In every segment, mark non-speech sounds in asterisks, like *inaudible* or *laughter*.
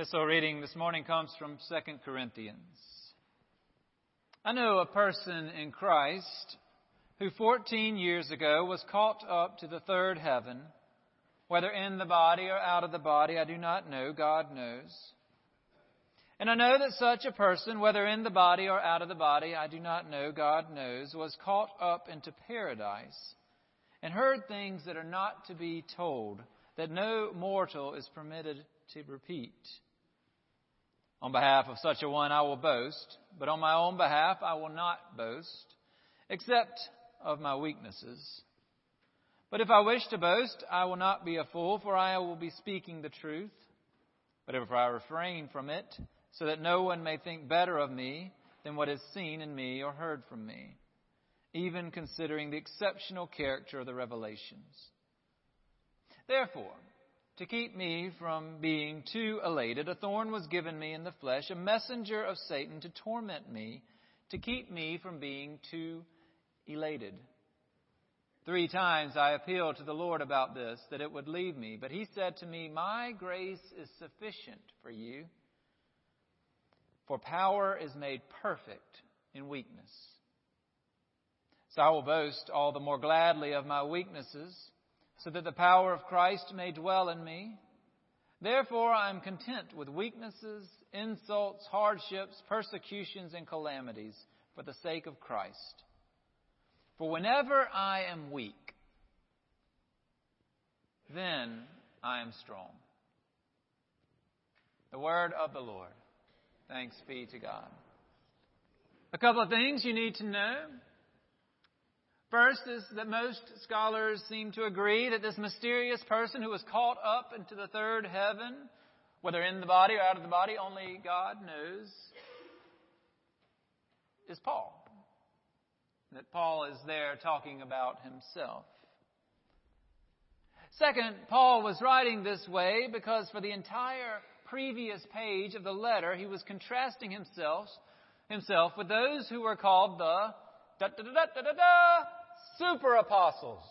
Epistle reading this morning comes from 2 Corinthians. I know a person in Christ who 14 years ago was caught up to the third heaven, whether in the body or out of the body, I do not know, God knows. And I know that such a person, whether in the body or out of the body, I do not know, God knows, was caught up into paradise and heard things that are not to be told, that no mortal is permitted to repeat. On behalf of such a one I will boast, but on my own behalf I will not boast, except of my weaknesses. But if I wish to boast, I will not be a fool, for I will be speaking the truth. But if I refrain from it, so that no one may think better of me than what is seen in me or heard from me, even considering the exceptional character of the revelations. Therefore, to keep me from being too elated, a thorn was given me in the flesh, a messenger of Satan to torment me, to keep me from being too elated. Three times I appealed to the Lord about this, that it would leave me. But he said to me, My grace is sufficient for you, for power is made perfect in weakness. So I will boast all the more gladly of my weaknesses so that the power of Christ may dwell in me. Therefore, I am content with weaknesses, insults, hardships, persecutions, and calamities for the sake of Christ. For whenever I am weak, then I am strong. The word of the Lord. Thanks be to God. A couple of things you need to know. First is that most scholars seem to agree that this mysterious person who was caught up into the third heaven, whether in the body or out of the body, only God knows, is Paul. That Paul is there talking about himself. Second, Paul was writing this way because for the entire previous page of the letter, he was contrasting himself, himself with those who were called the da da da da da da super apostles.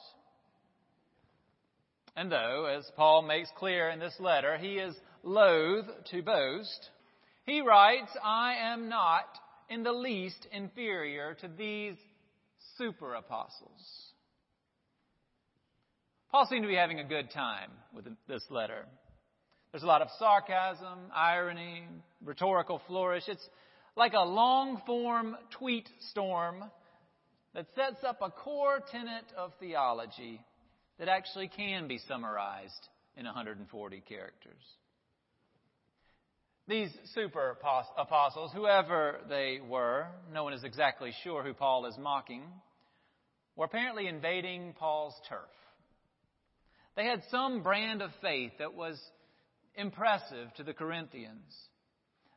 And though, as Paul makes clear in this letter, he is loath to boast, he writes, I am not in the least inferior to these super apostles. Paul seemed to be having a good time with this letter. There's a lot of sarcasm, irony, rhetorical flourish. It's like a long form tweet storm that sets up a core tenet of theology that actually can be summarized in 140 characters. These super apostles, whoever they were, no one is exactly sure who Paul is mocking, were apparently invading Paul's turf. They had some brand of faith that was impressive to the Corinthians.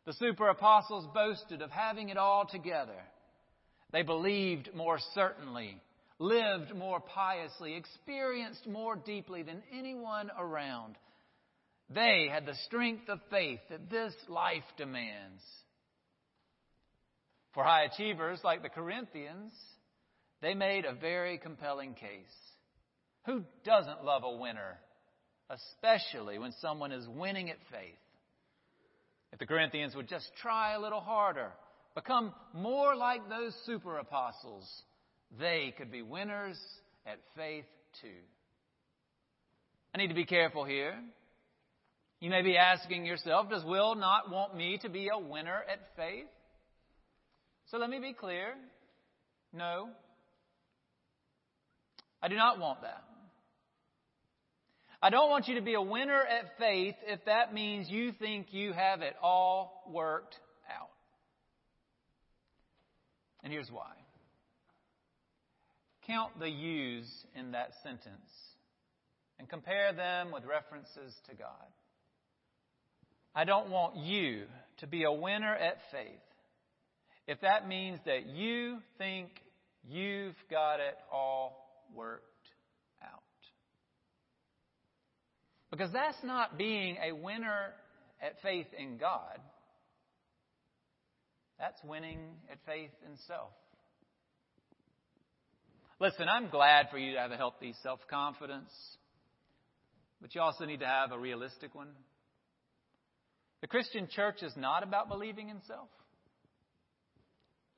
The super apostles boasted of having it all together. They believed more certainly, lived more piously, experienced more deeply than anyone around. They had the strength of faith that this life demands. For high achievers like the Corinthians, they made a very compelling case. Who doesn't love a winner, especially when someone is winning at faith? If the Corinthians would just try a little harder, become more like those super apostles, they could be winners at faith too. I need to be careful here. You may be asking yourself, does Will not want me to be a winner at faith? So let me be clear. No. I do not want that. I don't want you to be a winner at faith if that means you think you have it all worked and here's why. Count the yous in that sentence and compare them with references to God. I don't want you to be a winner at faith if that means that you think you've got it all worked out. Because that's not being a winner at faith in God. That's winning at faith in self. Listen, I'm glad for you to have a healthy self confidence, but you also need to have a realistic one. The Christian church is not about believing in self.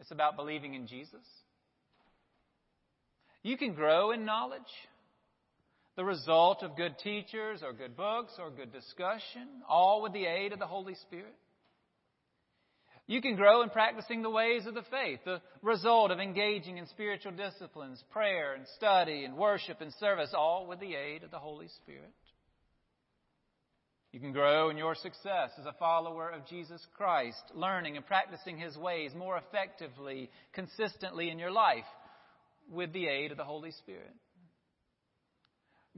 It's about believing in Jesus. You can grow in knowledge, the result of good teachers or good books or good discussion, all with the aid of the Holy Spirit. You can grow in practicing the ways of the faith, the result of engaging in spiritual disciplines, prayer and study and worship and service, all with the aid of the Holy Spirit. You can grow in your success as a follower of Jesus Christ, learning and practicing His ways more effectively, consistently in your life with the aid of the Holy Spirit.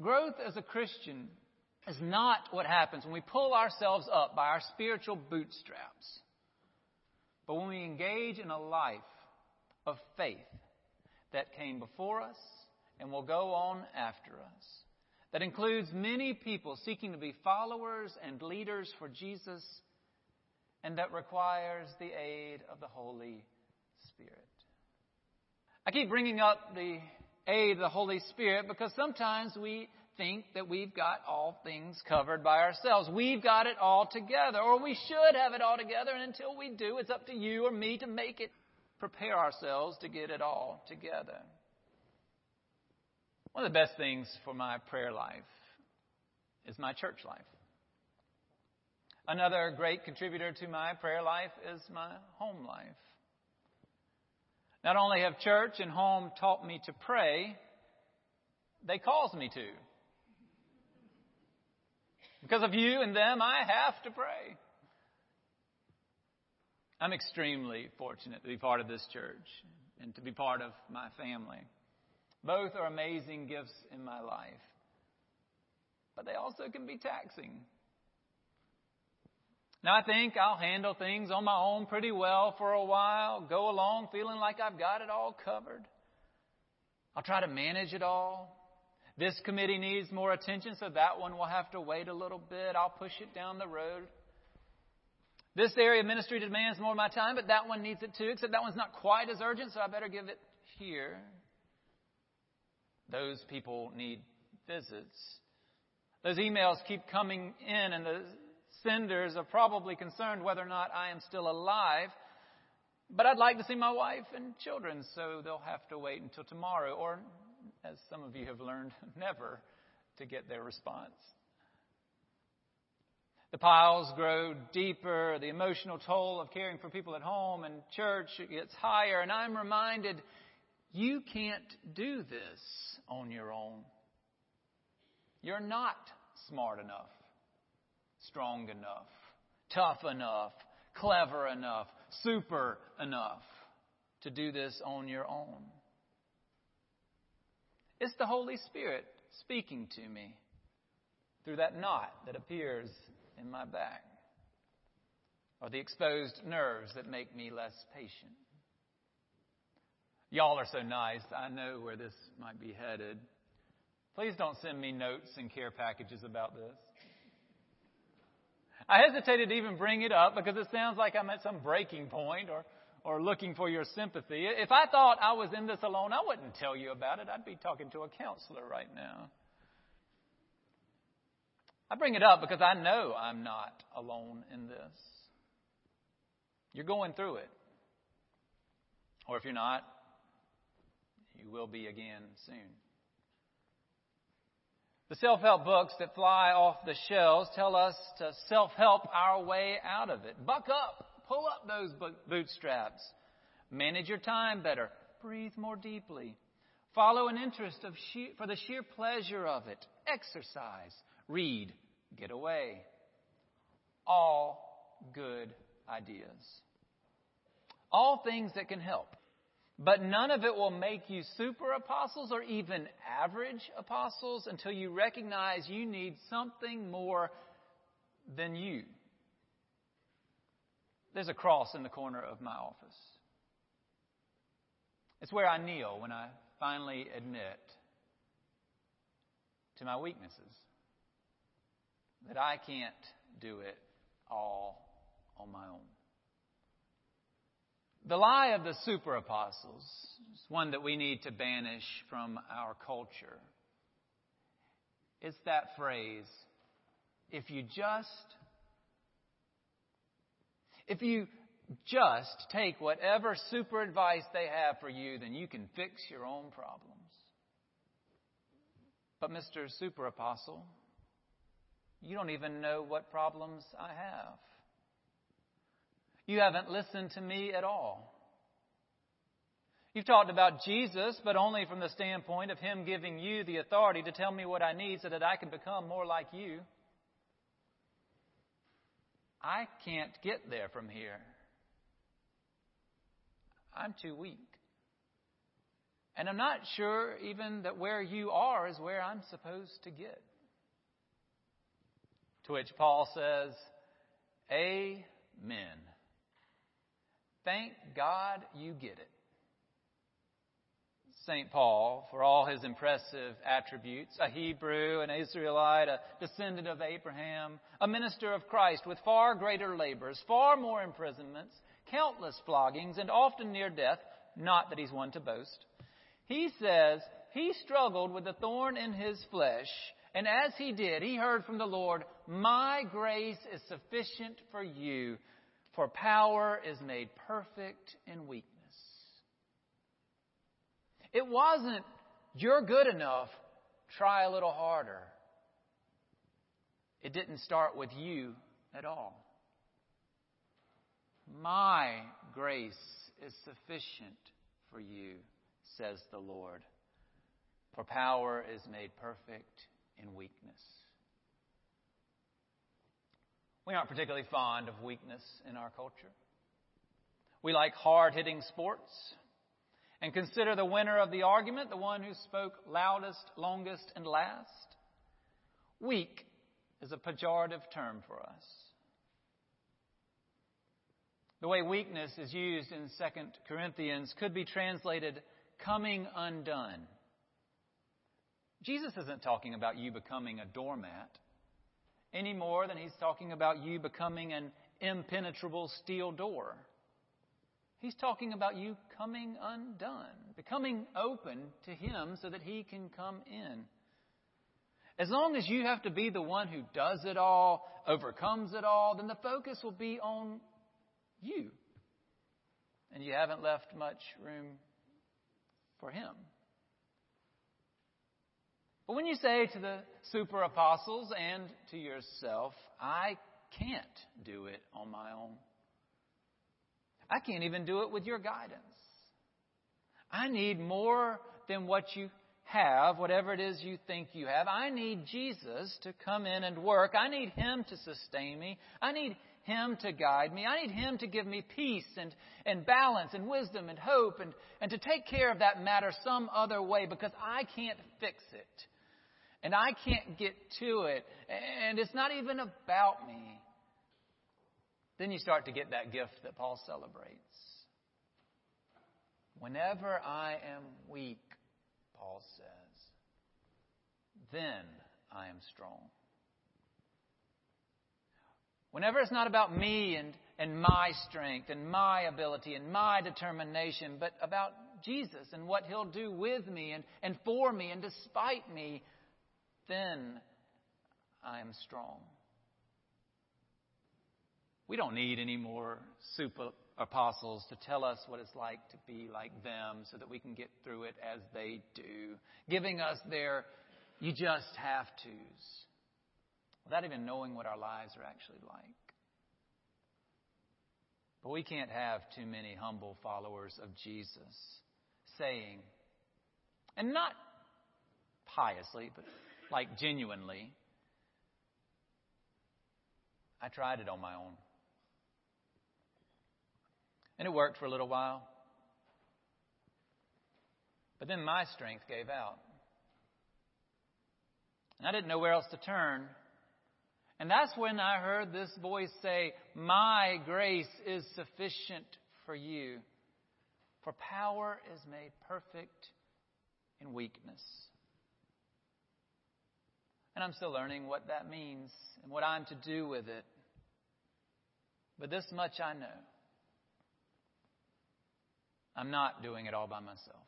Growth as a Christian is not what happens when we pull ourselves up by our spiritual bootstraps, but when we engage in a life of faith that came before us and will go on after us that includes many people seeking to be followers and leaders for Jesus, and that requires the aid of the Holy Spirit. I keep bringing up the aid of the Holy Spirit because sometimes we think that we've got all things covered by ourselves. We've got it all together, or we should have it all together, and until we do, it's up to you or me to make it, prepare ourselves to get it all together. One of the best things for my prayer life is my church life. Another great contributor to my prayer life is my home life. Not only have church and home taught me to pray, they cause me to. Because of you and them, I have to pray. I'm extremely fortunate to be part of this church and to be part of my family. Both are amazing gifts in my life. But they also can be taxing. Now, I think I'll handle things on my own pretty well for a while, go along feeling like I've got it all covered. I'll try to manage it all. This committee needs more attention, so that one will have to wait a little bit. I'll push it down the road. This area of ministry demands more of my time, but that one needs it too, except that one's not quite as urgent, so I better give it here. Those people need visits. Those emails keep coming in, and the senders are probably concerned whether or not I am still alive. But I'd like to see my wife and children, so they'll have to wait until tomorrow, or, as some of you have learned, *laughs* never to get their response. The piles grow deeper, the emotional toll of caring for people at home and church gets higher, and I'm reminded you can't do this on your own. You're not smart enough, strong enough, tough enough, clever enough, super enough to do this on your own. It's the Holy Spirit speaking to me through that knot that appears in my back, or the exposed nerves that make me less patient. Y'all are so nice. I know where this might be headed. Please don't send me notes and care packages about this. I hesitated to even bring it up because it sounds like I'm at some breaking point or, or looking for your sympathy. If I thought I was in this alone, I wouldn't tell you about it. I'd be talking to a counselor right now. I bring it up because I know I'm not alone in this. You're going through it. Or if you're not, you will be again soon. The self help books that fly off the shelves tell us to self help our way out of it. Buck up, pull up those bootstraps, manage your time better, breathe more deeply, follow an interest of sheer, for the sheer pleasure of it, exercise, read, get away. All good ideas. All things that can help. But none of it will make you super apostles or even average apostles until you recognize you need something more than you. There's a cross in the corner of my office. It's where I kneel when I finally admit to my weaknesses that I can't do it all on my own. The lie of the super apostles is one that we need to banish from our culture. It's that phrase, if you just If you just take whatever super advice they have for you, then you can fix your own problems. But, Mr. Super Apostle, you don't even know what problems I have. You haven't listened to me at all. You've talked about Jesus, but only from the standpoint of Him giving you the authority to tell me what I need so that I can become more like you. I can't get there from here. I'm too weak. And I'm not sure even that where you are is where I'm supposed to get. To which Paul says, Amen. Thank God you get it. St. Paul, for all his impressive attributes, a Hebrew, an Israelite, a descendant of Abraham, a minister of Christ with far greater labors, far more imprisonments, countless floggings, and often near death, not that he's one to boast. He says he struggled with the thorn in his flesh, and as he did, he heard from the Lord, My grace is sufficient for you, for power is made perfect in weakness. It wasn't, you're good enough, try a little harder. It didn't start with you at all. My grace is sufficient for you, says the Lord. For power is made perfect in weakness. We aren't particularly fond of weakness in our culture. We like hard hitting sports and consider the winner of the argument the one who spoke loudest, longest, and last. Weak is a pejorative term for us. The way weakness is used in 2 Corinthians could be translated coming undone. Jesus isn't talking about you becoming a doormat any more than he's talking about you becoming an impenetrable steel door. He's talking about you coming undone, becoming open to Him so that He can come in. As long as you have to be the one who does it all, overcomes it all, then the focus will be on you. And you haven't left much room for Him. But when you say to the super apostles and to yourself, I can't do it on my own. I can't even do it with your guidance. I need more than what you have, whatever it is you think you have. I need Jesus to come in and work. I need Him to sustain me. I need Him to guide me. I need Him to give me peace and, and balance and wisdom and hope and, and to take care of that matter some other way because I can't fix it. And I can't get to it. And it's not even about me. Then you start to get that gift that Paul celebrates. Whenever I am weak, Paul says, then I am strong. Whenever it's not about me and, and my strength and my ability and my determination, but about Jesus and what He'll do with me and, and for me and despite me, then I am strong. We don't need any more super apostles to tell us what it's like to be like them so that we can get through it as they do, giving us their you just have to's without even knowing what our lives are actually like. But we can't have too many humble followers of Jesus saying, and not piously, but like genuinely, I tried it on my own. And it worked for a little while. But then my strength gave out. And I didn't know where else to turn. And that's when I heard this voice say, My grace is sufficient for you, for power is made perfect in weakness. And I'm still learning what that means and what I'm to do with it. But this much I know I'm not doing it all by myself.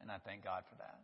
And I thank God for that.